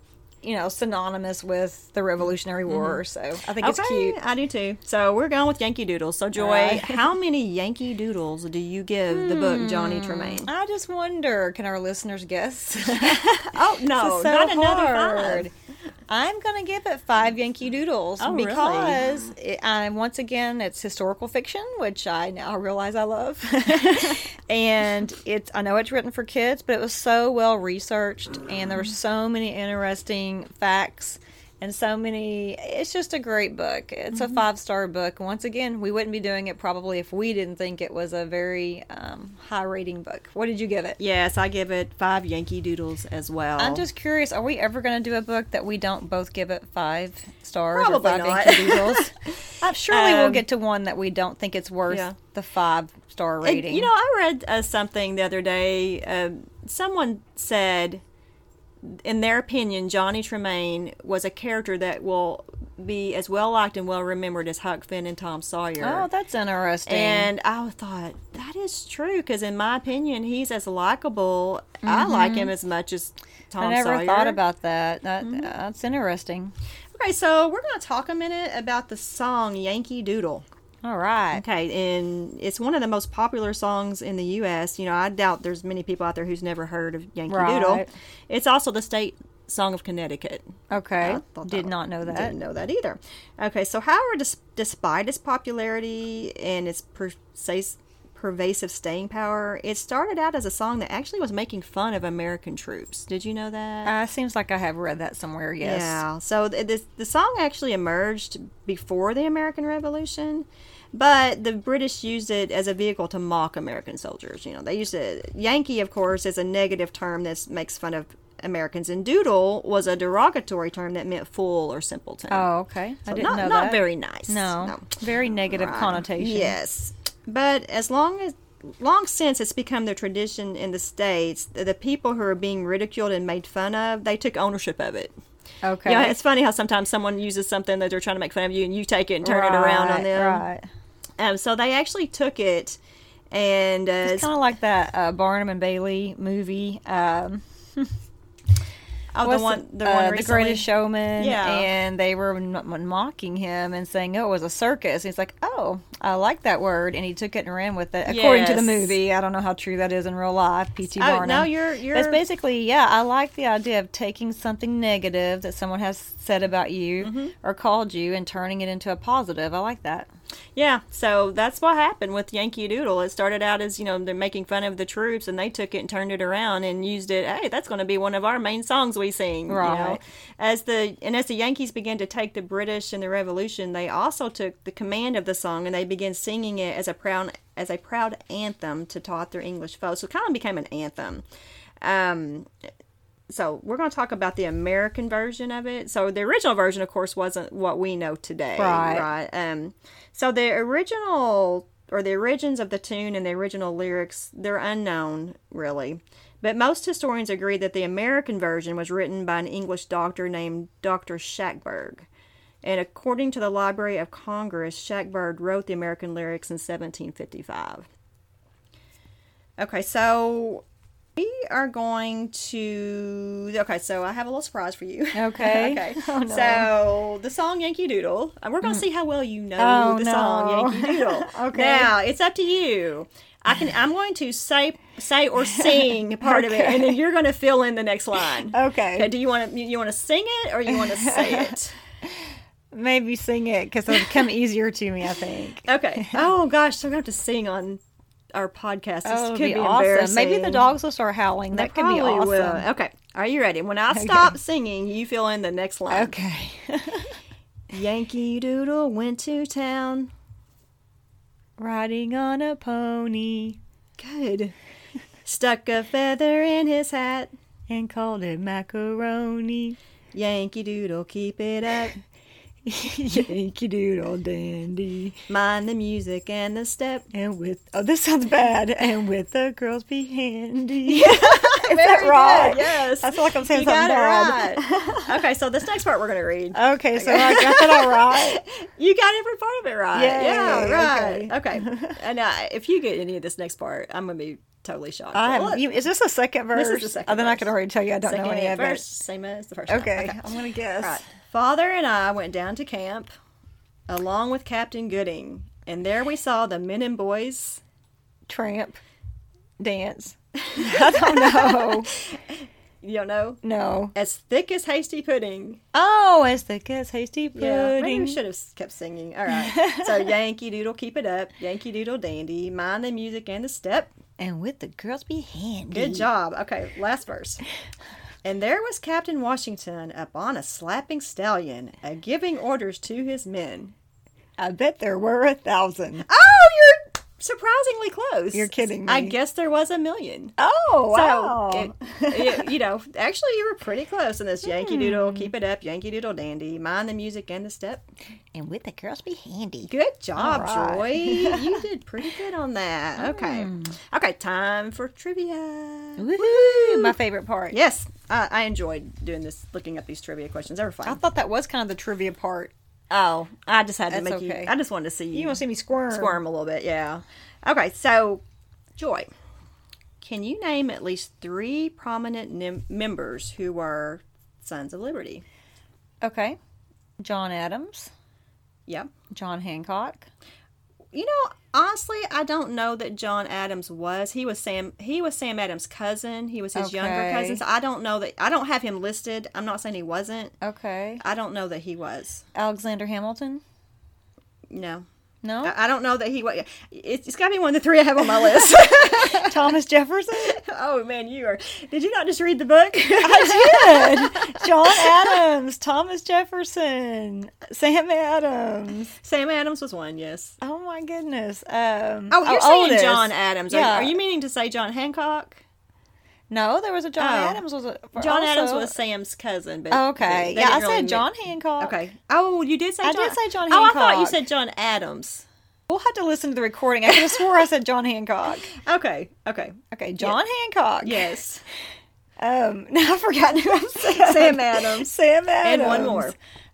you know, synonymous with the Revolutionary mm-hmm. War. Mm-hmm. So I think okay, it's cute. I do too. So we're going with Yankee Doodles. So Joy, right. how many Yankee Doodles do you give hmm. the book Johnny hmm. Tremain? I just wonder. Can our listeners guess? oh no, so not hard. another five. I'm going to give it five Yankee Doodles oh, because really? it, I, once again it's historical fiction, which I now realize I love, and it's I know it's written for kids, but it was so well researched, and there were so many interesting facts and so many. It's just a great book. It's mm-hmm. a five star book. Once again, we wouldn't be doing it probably if we didn't think it was a very um, high rating book. What did you give it? Yes, I give it five Yankee Doodles as well. I'm just curious. Are we ever going to do a book that we don't both give it five stars probably or five not. Yankee Doodles? uh, surely um, we'll get to one that we don't think it's worth yeah. the five star rating. And, you know, I read uh, something the other day. Uh, someone said in their opinion, Johnny Tremain was a character that will be as well liked and well remembered as Huck Finn and Tom Sawyer. Oh, that's interesting. And I thought that is true because, in my opinion, he's as likable. Mm-hmm. I like him as much as Tom Sawyer. I never Sawyer. thought about that. that mm-hmm. That's interesting. Okay, so we're going to talk a minute about the song Yankee Doodle. All right. Okay, and it's one of the most popular songs in the U.S. You know, I doubt there's many people out there who's never heard of Yankee right. Doodle. It's also the state song of Connecticut. Okay, did not know that. Didn't know that either. Okay, so however, dis- despite its popularity and its pervasive pervasive staying power, it started out as a song that actually was making fun of American troops. Did you know that? Uh, seems like I have read that somewhere. Yes. Yeah. So the, the song actually emerged before the American Revolution, but the British used it as a vehicle to mock American soldiers. You know, they used it. Yankee, of course, is a negative term that makes fun of Americans, and doodle was a derogatory term that meant fool or simpleton. Oh, okay. So I didn't not, know not that. very nice. No, no. very negative right. connotation. Yes, but as long as long since it's become the tradition in the states, the people who are being ridiculed and made fun of, they took ownership of it. Okay. Yeah, it's funny how sometimes someone uses something that they're trying to make fun of you, and you take it and turn right, it around on them. Right. Um, so they actually took it, and uh, it's kind of like that uh, Barnum and Bailey movie. Um, Oh, the one, the, uh, the Greatest Showman. Yeah, and they were m- mocking him and saying, "Oh, it was a circus." And he's like, "Oh, I like that word," and he took it and ran with it. According yes. to the movie, I don't know how true that is in real life. P.T. Oh, Barnum. no, you're you're. It's basically, yeah, I like the idea of taking something negative that someone has said about you mm-hmm. or called you and turning it into a positive. I like that. Yeah, so that's what happened with Yankee Doodle. It started out as, you know, they're making fun of the troops and they took it and turned it around and used it, hey, that's going to be one of our main songs we sing. Right. You know? As the and as the Yankees began to take the British and the Revolution, they also took the command of the song and they began singing it as a proud as a proud anthem to taught their English foes. So it kind of became an anthem. Um, so we're going to talk about the American version of it. So the original version, of course, wasn't what we know today, right? Right. Um, so the original or the origins of the tune and the original lyrics they're unknown really, but most historians agree that the American version was written by an English doctor named Dr. Shuckburgh. And according to the Library of Congress, Shuckburgh wrote the American lyrics in 1755. Okay, so we are going to. Okay, so I have a little surprise for you. Okay. okay. Oh, no. So the song Yankee Doodle, we're going to mm. see how well you know Oh, the no. song Yankee Doodle. Okay. Now it's up to you. I can. I'm going to say say or sing part of it, and then you're going to fill in the next line. Okay. Okay. Do you want to you want to sing it or you want to say it? Maybe sing it because it'll come easier to me. I think. Okay. Oh gosh, so we're going to have to sing on our podcast. This Oh, could be, be awesome. Maybe the dogs will start howling. They That could be awesome. will. Okay. Are you ready? When I stop singing, you fill in the next line. Okay. Yankee Doodle went to town. Riding on a pony Good. Stuck a feather in his hat. and called it macaroni. Yankee Doodle, keep it up. Yankee Doodle dandy. Mind the music and the step. And with oh, this sounds bad. And with the girls be handy. Is that right? Yes. I feel like I'm saying you something it bad. right. okay, so this next part we're going to read. Okay, so I got that all right. You got every part of it right. Yay, yeah, right. Okay. and uh, if you get any of this next part, I'm going to be totally shocked. I But have, you, is this a second verse? This is the second Oh, then I verse. can already tell you I don't know second any of verse, same as the first it. one. Okay, I'm gonna guess. Right. Father and I went down to camp along with Captain Gooding, and there we saw the men and boys. Tramp, dance. I don't know. You don't know? No. As thick as hasty pudding. Oh, as thick as hasty pudding. Yeah, maybe we should have kept singing. All right. so Yankee Doodle, keep it up. Yankee Doodle, dandy. Mind the music and the step. And with the girls be handy. Good job. Okay, last verse. And there was Captain Washington upon a slapping stallion, a giving orders to his men. I bet there were a thousand. Oh, you're surprisingly close. You're kidding me. I guess there was a million. Oh, wow. So, it, it- you know, actually, you were pretty close in this Yankee Doodle. Hmm. Keep it up, Yankee Doodle dandy. Mind the music and the step. and with the girls be handy. Good job, All Joy. you did pretty good on that. Okay. Okay, time for trivia. Woohoo! My favorite part. Yes, I, I enjoyed doing this, looking up these trivia questions. They were fun. I thought that was kind of the trivia part. Oh, I just had to That's make okay. you. I just wanted to see you, You want to see me squirm? squirm a little bit. Yeah. Okay, so Joy, can you name at least three prominent nim- members who were Sons of Liberty? Okay. John Adams, Yep. John Hancock. You know, honestly, I don't know that John Adams was. He was Sam. He was Sam Adams' cousin. He was his younger cousin. So I don't know that. I don't have him listed. I'm not saying he wasn't. Okay. I don't know that he was. Alexander Hamilton. No. No. I I don't know that he. It's, it's got to be one of the three I have on my list. Thomas Jefferson. oh man, you are. Did you not just read the book? I did. John Adams, Thomas Jefferson, Sam Adams. Sam Adams was one. Yes. Oh my goodness. Um, Oh, you're saying oldest. John Adams. Are, Yeah. are you meaning to say John Hancock? No, there was a John Oh. Adams. Was a John also- Adams was Sam's cousin. But Oh, okay. they- they yeah, I really said mi- John Hancock. Okay. Oh, you did say. I John? did say John Oh, I thought you said John Adams. We'll have to listen to the recording. I could have swore I said John Hancock. Okay. Okay. Okay, John Hancock. Yes. Um, now I forgot who I said. Sam Adams. Sam Adams. And one more.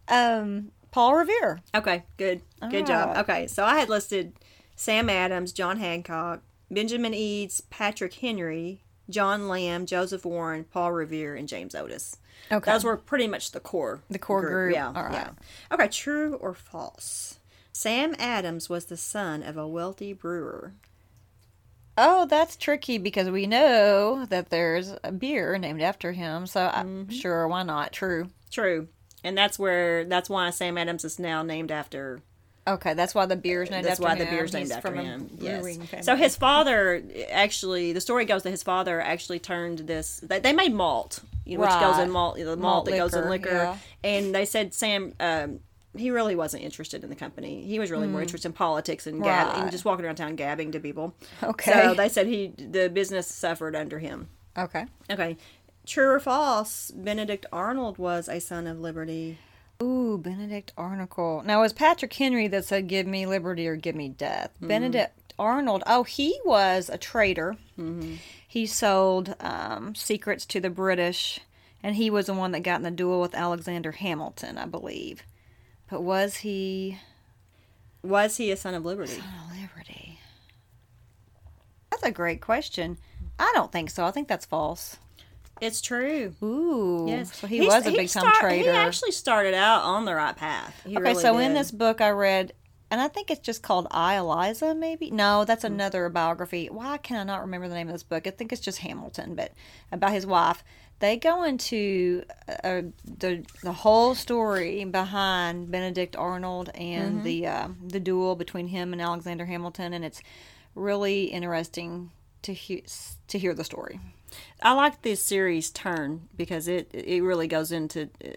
Um, Paul Revere. Okay. Good. Good job. Okay. So I had listed Sam Adams, John Hancock, Benjamin Edes, Patrick Henry, John Lamb, Joseph Warren, Paul Revere, and James Otis. Okay. Those were pretty much the core. The core group. Yeah. All right. yeah. Okay. True or false? Sam Adams was the son of a wealthy brewer. Oh, that's tricky because we know that there's a beer named after him. So I'm Mm-hmm. sure, why not? True. True. And that's where that's why Sam Adams is now named after Okay, that's why the beer's named That's after why him. the beer's named He's after from him. Yes. So his father actually, the story goes that his father actually turned this. They, they made malt, you know, which goes in malt, the malt, Malt that goes in liquor, liquor. yeah. And they said Sam, um, he really wasn't interested in the company. He was really more interested in politics and, gab- and. Just walking around town gabbing to people. Okay. So they said he the business suffered under him. Okay. Okay. True or false? Benedict Arnold was a son of Liberty. Ooh, Benedict Arnold. Now, it was Patrick Henry that said, give me liberty or give me death. Mm-hmm. Benedict Arnold, oh, he was a traitor. Mm-hmm. He sold um, secrets to the British, and he was the one that got in the duel with Alexander Hamilton, I believe. But was he Was he a son of Liberty? Oh, Liberty? That's a great question. I don't think so. I think that's false. It's true. Ooh. Yes, So he He's- was a big time traitor. He actually started out on the right path. He okay, really so in this book I read, and I think it's just called I Eliza, maybe. No, that's another biography. Why can I not remember the name of this book? I think it's just Hamilton, but about his wife. They go into uh, the the whole story behind Benedict Arnold and Mm-hmm. the uh, the duel between him and Alexander Hamilton, and it's really interesting to hear to hear the story. I like this series turn because it it really goes into uh,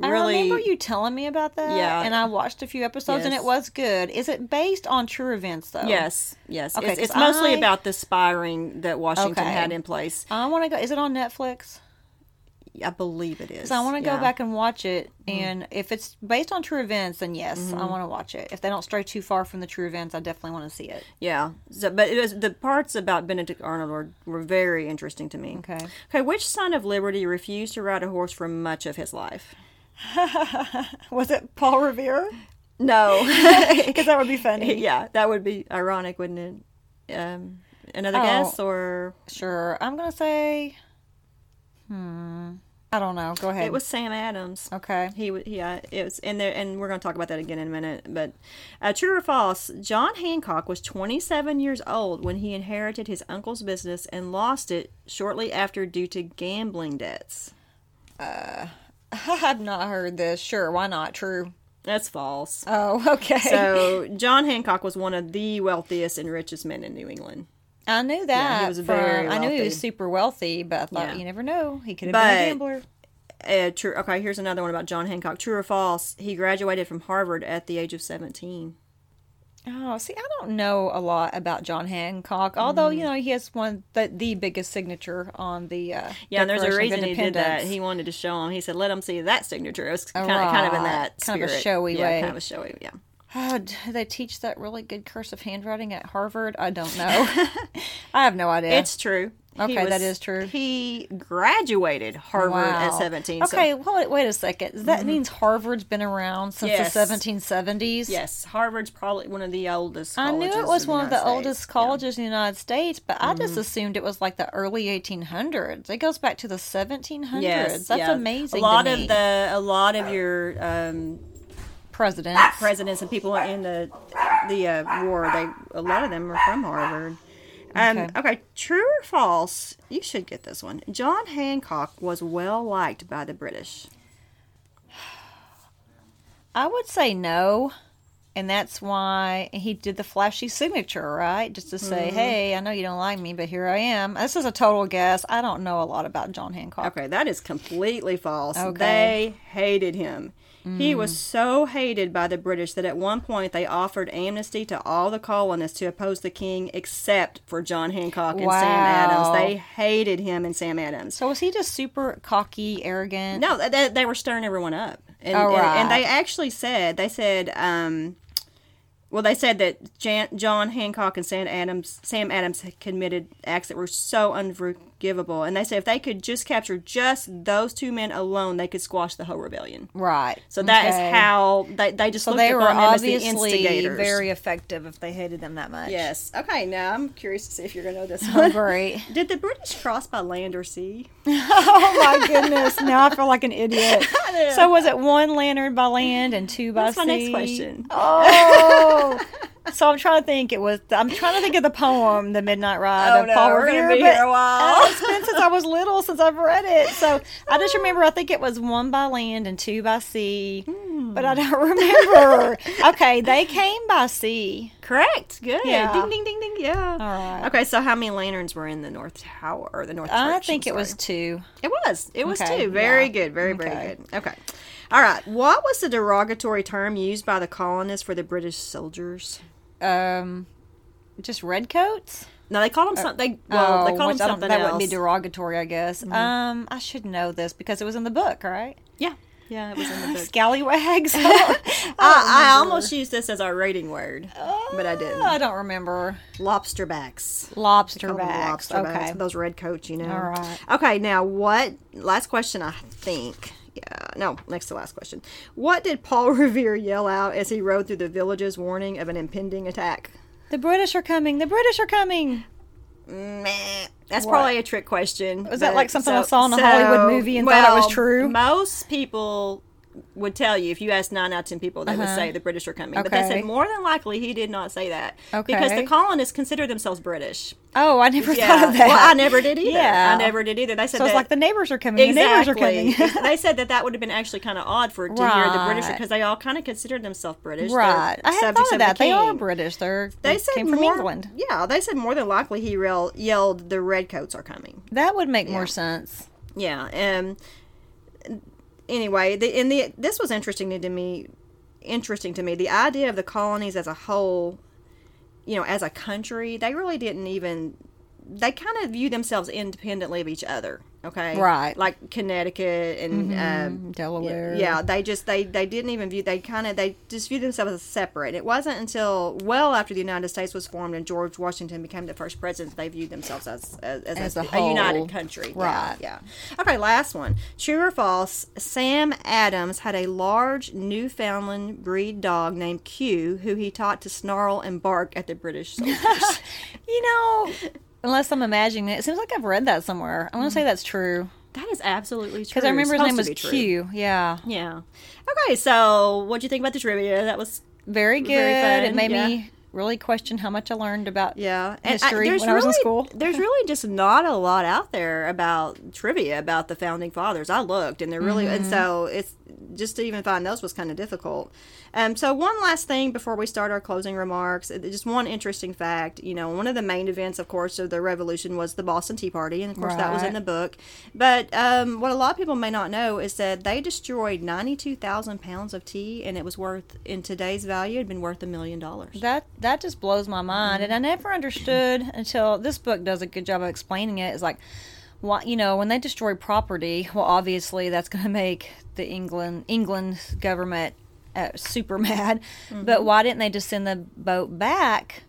I really. remember you telling me about that. Yeah. and I watched a few episodes, and it was good. Is it based on true events though? Yes, yes. Okay, it's, it's mostly I- about the spying that Washington Okay. had in place. I want to go. Is it on Netflix? I believe it is. So I want to Yeah. go back and watch it. Mm-hmm. And if it's based on true events, then yes, I want to watch it. If they don't stray too far from the true events, I definitely want to see it. Yeah. So, but it was the parts about Benedict Arnold were, were very interesting to me. Okay. Okay. Which son of Liberty refused to ride a horse for much of his life? Was it Paul Revere? No. Because that would be funny. yeah, that would be ironic, wouldn't it? Um, another Oh. guess or Sure. I'm gonna say. Hmm. I don't know. Go ahead. it was Sam Adams. okay. He was, yeah, it was in there, and we're going to talk about that again in a minute. But uh, true or false? John Hancock was 27 years old when he inherited his uncle's business and lost it shortly after due to gambling debts. Uh, I have not heard this. Sure. Why not? True. That's false. Oh, okay. So John Hancock was one of the wealthiest and richest men in New England. I knew that. he was from- very I knew he was super wealthy, but I thought Yeah. you never know. He could have But- been a gambler. Uh, true. Okay, here's another one about John Hancock. True or false? He graduated from Harvard at the age of 17. Oh, see, I don't know a lot about John Hancock, although Mm. you know he has one the, the biggest signature on the uh, Yeah, and there's a reason he did that. He wanted to show him. He said, "Let him see that signature." It was kind, of, kind of in that Kind of a showy yeah, way. kind of a showy. Yeah. Oh, do they teach that really good cursive handwriting at Harvard? I don't know. I have no idea. It's true. Okay, that is true. He graduated Harvard at Wow. 17. so- Okay, well, wait, wait a second. That means Harvard's been around since Yes. the 1770s. yes, Harvard's probably one of the oldest. I knew it was one of the United oldest States. colleges in the United States, but I Mm-hmm. just assumed it was like the early 1800s. It goes back to the 1700s. Yes, That's yeah. amazing. A lot of the a lot of your um, presidents. presidents and people in the the uh, war, they a lot of them are from Harvard. Um, Okay. okay. true or false? You should get this one. John Hancock was well liked by the British. I would say no. And that's why he did the flashy signature, right? Just to say, Mm-hmm. hey, I know you don't like me, but here I am. This is a total guess. I don't know a lot about John Hancock. Okay, that is completely false. Okay. They hated him. He Mm. was so hated by the British that at one point they offered amnesty to all the colonists to oppose the king except for John Hancock and Sam Adams. They hated him and Sam Adams. So was he just super cocky, arrogant? No, they, they were stirring everyone up. And, Oh, and, and they actually said, they said, um, well, they said that Jan, John Hancock and Sam Adams, Sam Adams had committed acts that were so And they said if they could just capture just those two men alone, they could squash the whole rebellion. Right. So that is Okay. how they, they just So looked they were upon them as the obviously instigators. very effective if they hated them that much. Yes. Okay, now I'm curious to see if you're going to know this Oh, one. great. Did the British cross by land or sea? oh my goodness! Now I feel like an idiot. So was it one lantern by land and two by sea? That's my next question. Oh, so I'm trying to think. It was. I'm trying to think of the poem, "The Midnight Ride" Oh, of no, Paul Revere. but, here a while. it's been since I was little since I've read it. So I just oh. remember. I think it was one by land and two by sea. Hmm. But I don't remember. okay, they came by sea. Correct. Good. Yeah. Ding ding ding ding. Yeah. All right. Okay, so how many lanterns were in the North Tower or the North I Church? think it was two. It was. It was Okay, two. Very yeah. good. Very very Okay. good. Okay. All right. What was the derogatory term used by the colonists for the British soldiers? Um, just redcoats. No, they called them something. They, well, they Oh, called them something that else. Mm-hmm. wouldn't be derogatory, I guess. Um, I should know this because it was in the book, right? yeah. Yeah, it was in the book. Scallywags. I, I almost used this as our rating word, but I didn't. I don't remember. Lobster backs. Lobster backs. Lobster okay. backs. Those red coats, you know. All right. Okay, now what? Last question, I think. Yeah, no, next to last question. What did Paul Revere yell out as he rode through the villages, warning of an impending attack? The British are coming. The British are coming. Meh. That's What? probably a trick question. Was that like something I saw in a Hollywood movie and thought it was true? Most people would tell you if you asked nine out of ten people, they would say the British are coming. But they Uh-huh. Said more than likely he did not say that because the colonists consider themselves British. Oh, I never Yeah. thought of that. Well, I never did either. Yeah. I never did either. They said So it's like the neighbors are coming. The neighbors are Exactly. coming. they said that that would have been actually kind of odd for to hear the British because they all kind of considered themselves British. They're right. I hadn't thought of the that. They are. British. They're They they said came from more, England. Yeah, they said more than likely he yelled, "The redcoats are coming." That would make Yeah. more sense. Yeah. Um. Anyway, the the this was interesting to me. Interesting to me, the idea of the colonies as a whole, you know, as a country, they really didn't even. They kind of view themselves independently of each other. Okay. Right. Like Connecticut and um, Delaware. yeah, they just they they didn't even view they kind of they just viewed themselves as separate. It wasn't until well after the United States was formed and George Washington became the first president they viewed themselves as as, as, As a, a a united country. Right. Yeah, yeah. Okay, last one. True or false? Sam Adams had a large Newfoundland breed dog named Q, who he taught to snarl and bark at the British soldiers. You know, unless I'm imagining it, it seems like I've read that somewhere. I want to say mm. that's true that is absolutely true. because I remember his name was. Q. Yeah, Yeah. Okay, so what do you think about the trivia? That was very good. Very it made yeah. me really question how much I learned about Yeah, history there's when I was in really- school. There's really just not a lot out there about trivia about the founding fathers. I looked, and they're really, and Mm-hmm. so it's just to even find those was kind of difficult. Um, so one last thing before we start our closing remarks, uh, just one interesting fact. You know, one of the main events, of course, of the Revolution was the Boston Tea Party, and of course that was in the book. But um, what a lot of people may not know is that they destroyed ninety-two thousand pounds of tea, and it was worth, in today's value, it'd been worth a million dollars. That that just blows my mind, and I never understood until this book does a good job of explaining it. Is like, why you know when they destroy property, well, obviously that's going to make the England England government uh, super mad. But why didn't they just send the boat back?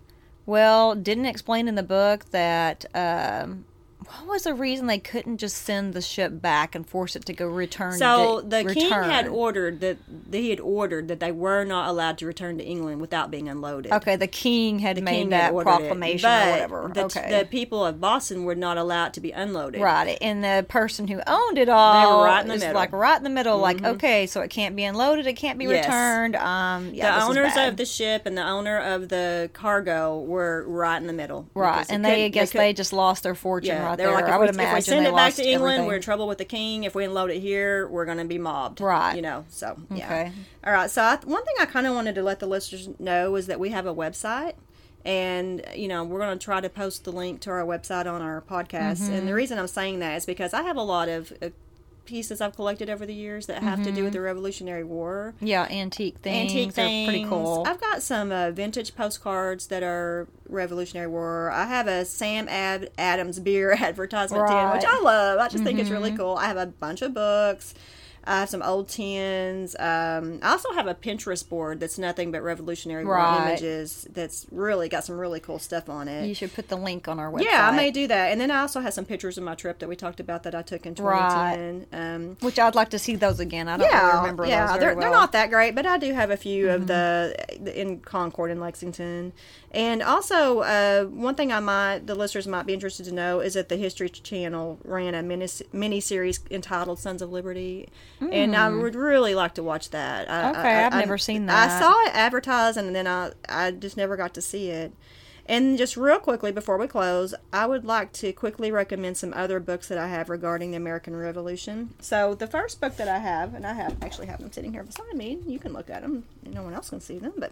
Well, didn't explain in the book that. Um, what was the reason they couldn't just send the ship back and force it to go return? So to, the king had ordered that he had ordered that they were not allowed to return to England without being unloaded. Okay, the king had made King had that it, proclamation but or whatever. The, okay, the people of Boston were not allowed to be unloaded. Right, and the person who owned it all right in the middle. like right in the middle. Like, okay, so it can't be unloaded, it can't be Yes. returned. Um, yeah, the owners of the ship and the owner of the cargo were right in the middle. right, and they I guess could- they, just lost their fortune yeah, right they there. like, I if, would we, imagine if we send it back to England, everything. we're in trouble with the king. If we unload it here, we're going to be mobbed. Right. You know, so, yeah. Okay. All right. So, I, one thing I kind of wanted to let the listeners know is that we have a website. And, you know, we're going to try to post the link to our website on our podcast. And Mm-hmm. the reason I'm saying that is because I have a lot of uh, pieces I've collected over the years that have to do with the Revolutionary War yeah, antique things. antique They're pretty cool. I've got some uh, vintage postcards that are Revolutionary War. I have a Sam Ad- Adams beer advertisement tin, which I love. I just think it's really Mm-hmm. cool. I have a bunch of books. I have some old tins. Um, I also have a Pinterest board that's nothing but Revolutionary War Right. images. That's really got some really cool stuff on it. you should put the link on our website. yeah, I may do that. And then I also have some pictures of my trip that we talked about that I took in 2010. Um, Which I'd like to see those again. I don't yeah, really remember yeah, those they're, well. Mm-hmm. they're not that great, but I do have a few of the the- in Concord and Lexington. And also, uh, one thing I might the listeners might be interested to know is that the History Channel ran a mini mini series entitled "Sons of Liberty," and I would really like to watch that. I, Mm. Okay, I, I've I- never seen that. I saw it advertised, and then I I just never got to see it. And just real quickly before we close, I would like to quickly recommend some other books that I have regarding the American Revolution. So the first book that I have, and I have actually have them sitting here beside me. You can look at them. No one else can see them, but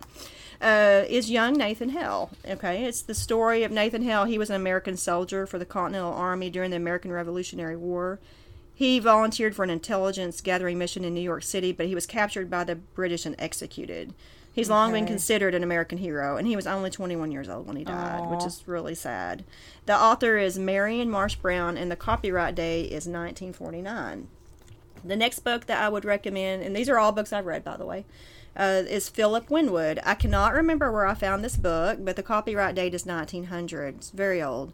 uh, is Young Nathan Hale. Okay, it's the story of Nathan Hale. He was an American soldier for the Continental Army during the American Revolutionary War. He volunteered for an intelligence gathering mission in New York City, but he was captured by the British and executed. He's long been considered an American hero, and he was only 21 years old when he died, which is really sad. The author is Marion Marsh Brown, and the copyright date is 1949. The next book that I would recommend, and these are all books I've read, by the way, uh, is Philip Winwood. I cannot remember where I found this book, but the copyright date is 1900. It's very old.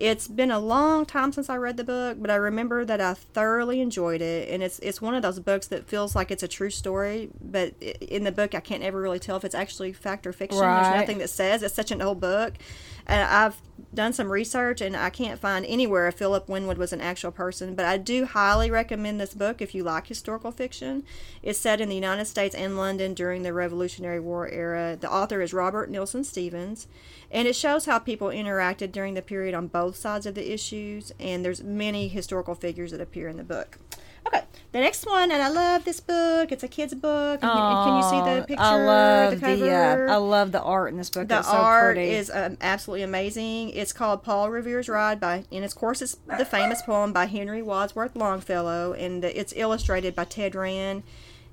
It's been a long time since I read the book, but I remember that I thoroughly enjoyed it, and it's it's one of those books that feels like it's a true story, but in the book I can't ever really tell if it's actually fact or fiction. There's nothing that says. It's such an old book, and I've done some research and I can't find anywhere if Philip Winwood was an actual person, but I do highly recommend this book if you like historical fiction. It's set in the United States and London during the Revolutionary War era. The author is Robert Neilson Stephens, and it shows how people interacted during the period on both sides of the issues, and there's many historical figures that appear in the book. Okay, the next one, and I love this book. It's a kid's book. And can, can you see the picture? I love the the, uh, I love the art in this book. the it's so art pretty. is um, absolutely amazing. It's called Paul Revere's Ride by, and of course, it's the famous poem by Henry Wadsworth Longfellow, and the, it's illustrated by Ted Rand.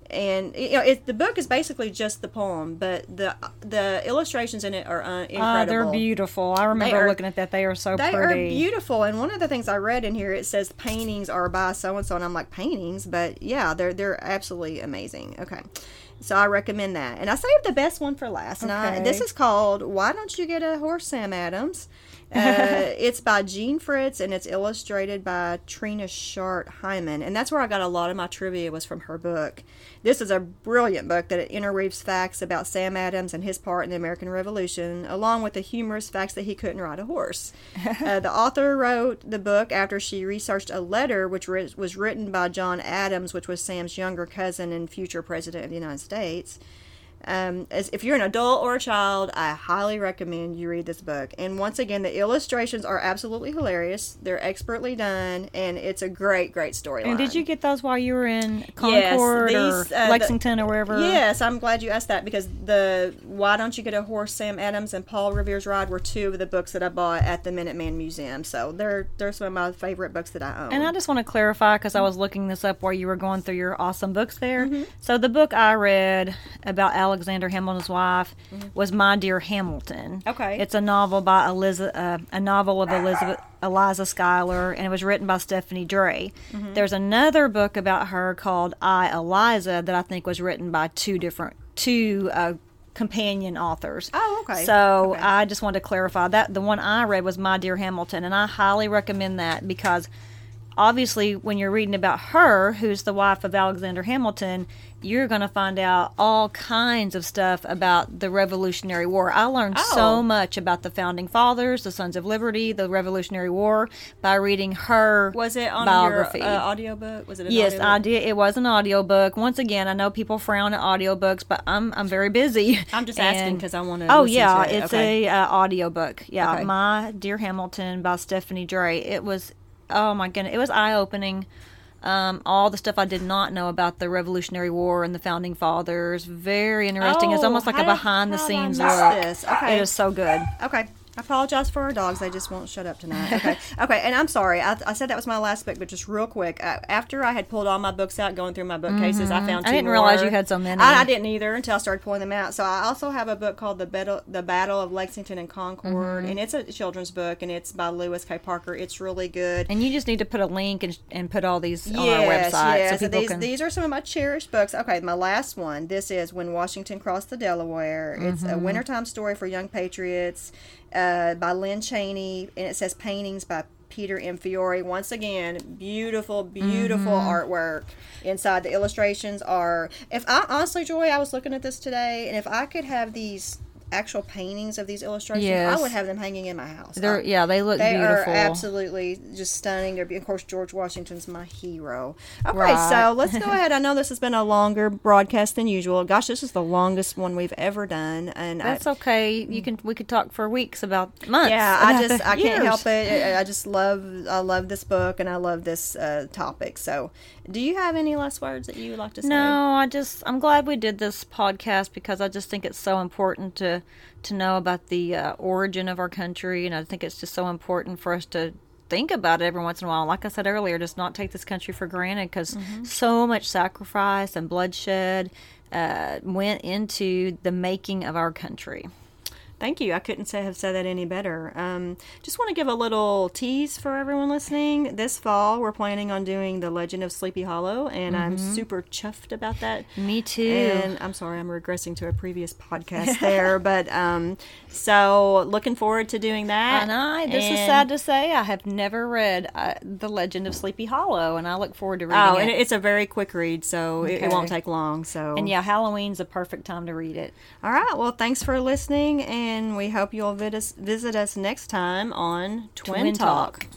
And you know, it, the book is basically just the poem, but the the illustrations in it are uh, incredible. Ah, they're beautiful. I remember are- looking at that. They are so pretty. They pretty. are beautiful, and one of the things I read in here it says paintings are by so and so, and I'm like paintings, but yeah, they're they're absolutely amazing. Okay, so I recommend that, and I saved the best one for last. And I, this is called "Why Don't You Get a Horse, Sam Adams." Uh, it's by Jean Fritz, and it's illustrated by Trina Schart Hyman, and that's where I got a lot of my trivia was from her book. This is a brilliant book that interweaves facts about Sam Adams and his part in the American Revolution, along with the humorous facts that he couldn't ride a horse. uh, the author wrote the book after she researched a letter which was written by John Adams, which was Sam's younger cousin and future president of the United States. Um, as if you're an adult or a child, I highly recommend you read this book. And once again, the illustrations are absolutely hilarious. They're expertly done, and it's a great, great storyline. and did you get those while you were in Yes, Concord these, or uh, the- Lexington or wherever? Yes, I'm glad you asked that because the Why Don't You Get a Horse, Sam Adams and Paul Revere's Ride were two of the books that I bought at the Minuteman Museum. So they're they're some of my favorite books that I own. And I just want to clarify because I was looking this up while you were going through your awesome books there. Mm-hmm. So the book I read about Alexander Hamilton's wife was My Dear Hamilton. Mm-hmm. Okay. it's a novel by Eliza, uh, a novel of Elizabeth Eliza Schuyler, and it was written by Stephanie Dray. Mm-hmm. There's another book about her called I Eliza that I think was written by two different two. Uh, companion authors Oh, okay. so Okay. I just wanted to clarify that the one I read was My Dear Hamilton, and I highly recommend that because obviously, when you're reading about her, who's the wife of Alexander Hamilton, you're going to find out all kinds of stuff about the Revolutionary War. I learned Oh. so much about the founding fathers, the Sons of Liberty, the Revolutionary War by reading her was it on biography. your uh, audiobook? Was it? An Yes, audiobook? I did. It was an audiobook. Once again, I know people frown at audiobooks, but I'm I'm very busy. I'm just asking 'cause I wanna Oh yeah, to it. it's Okay. a uh, audiobook. Yeah, Okay. My Dear Hamilton by Stephanie Dray. It was oh my goodness, it was eye opening. Um, all the stuff I did not know about the Revolutionary War and the founding fathers. Very interesting. it's Oh, almost like a behind the did I scenes look. this? Okay. It is so good. Okay. I apologize for our dogs. They just won't shut up tonight. Okay. okay. And I'm sorry. I, I said that was my last book, but just real quick. Uh, after I had pulled all my books out, going through my bookcases, I found Mm-hmm. I didn't realize you had so many. I, I didn't either until I started pulling them out. So I also have a book called The Battle, the Battle of Lexington and Concord, Mm-hmm. and it's a children's book, and it's by Lewis K. Parker. It's really good. And you just need to put a link and, and put all these on our website yes. so people these can. these are some of my cherished books. Okay, my last one. This is When Washington Crossed the Delaware. It's Mm-hmm. a wintertime story for young patriots uh, by Lynn Cheney, and it says paintings by Peter M. Fiore. Once again, beautiful, beautiful Mm-hmm. artwork inside. The illustrations are. If I honestly, Joy, I was looking at this today, and if I could have these actual paintings of these illustrations, Yes. I would have them hanging in my house. They're I- yeah, they look they beautiful. are absolutely just stunning. They're, of course, George Washington's my hero. Okay, Right. so let's go ahead. I know this has been a longer broadcast than usual. Gosh, this is the longest one we've ever done, and I, That's okay. You can we could talk for weeks about months. yeah, I just I can't help it. I I just love I love this book and I love this uh, topic. So, do you have any last words that you would like to say? No, I just I'm glad we did this podcast because I just think it's so important to to know about the uh, origin of our country, and I think it's just so important for us to think about it every once in a while. Like I said earlier, just not take this country for granted because Mm-hmm. so much sacrifice and bloodshed uh, went into the making of our country. Thank you. I couldn't say, have said that any better. Um, just want to give a little tease for everyone listening. This fall, we're planning on doing The Legend of Sleepy Hollow, and I'm super chuffed about that. Me too. And I'm sorry, I'm regressing to a previous podcast there, but um, so looking forward to doing that. And I, this is sad to say, I have never read uh, The Legend of Sleepy Hollow, and I look forward to reading it. Oh, it. and it's a very quick read, so it, it won't take long. So and yeah, Halloween's a perfect time to read it. All right. Well, thanks for listening, and and we hope you'll vid- visit us next time on Twin, Twin Talk. Talk.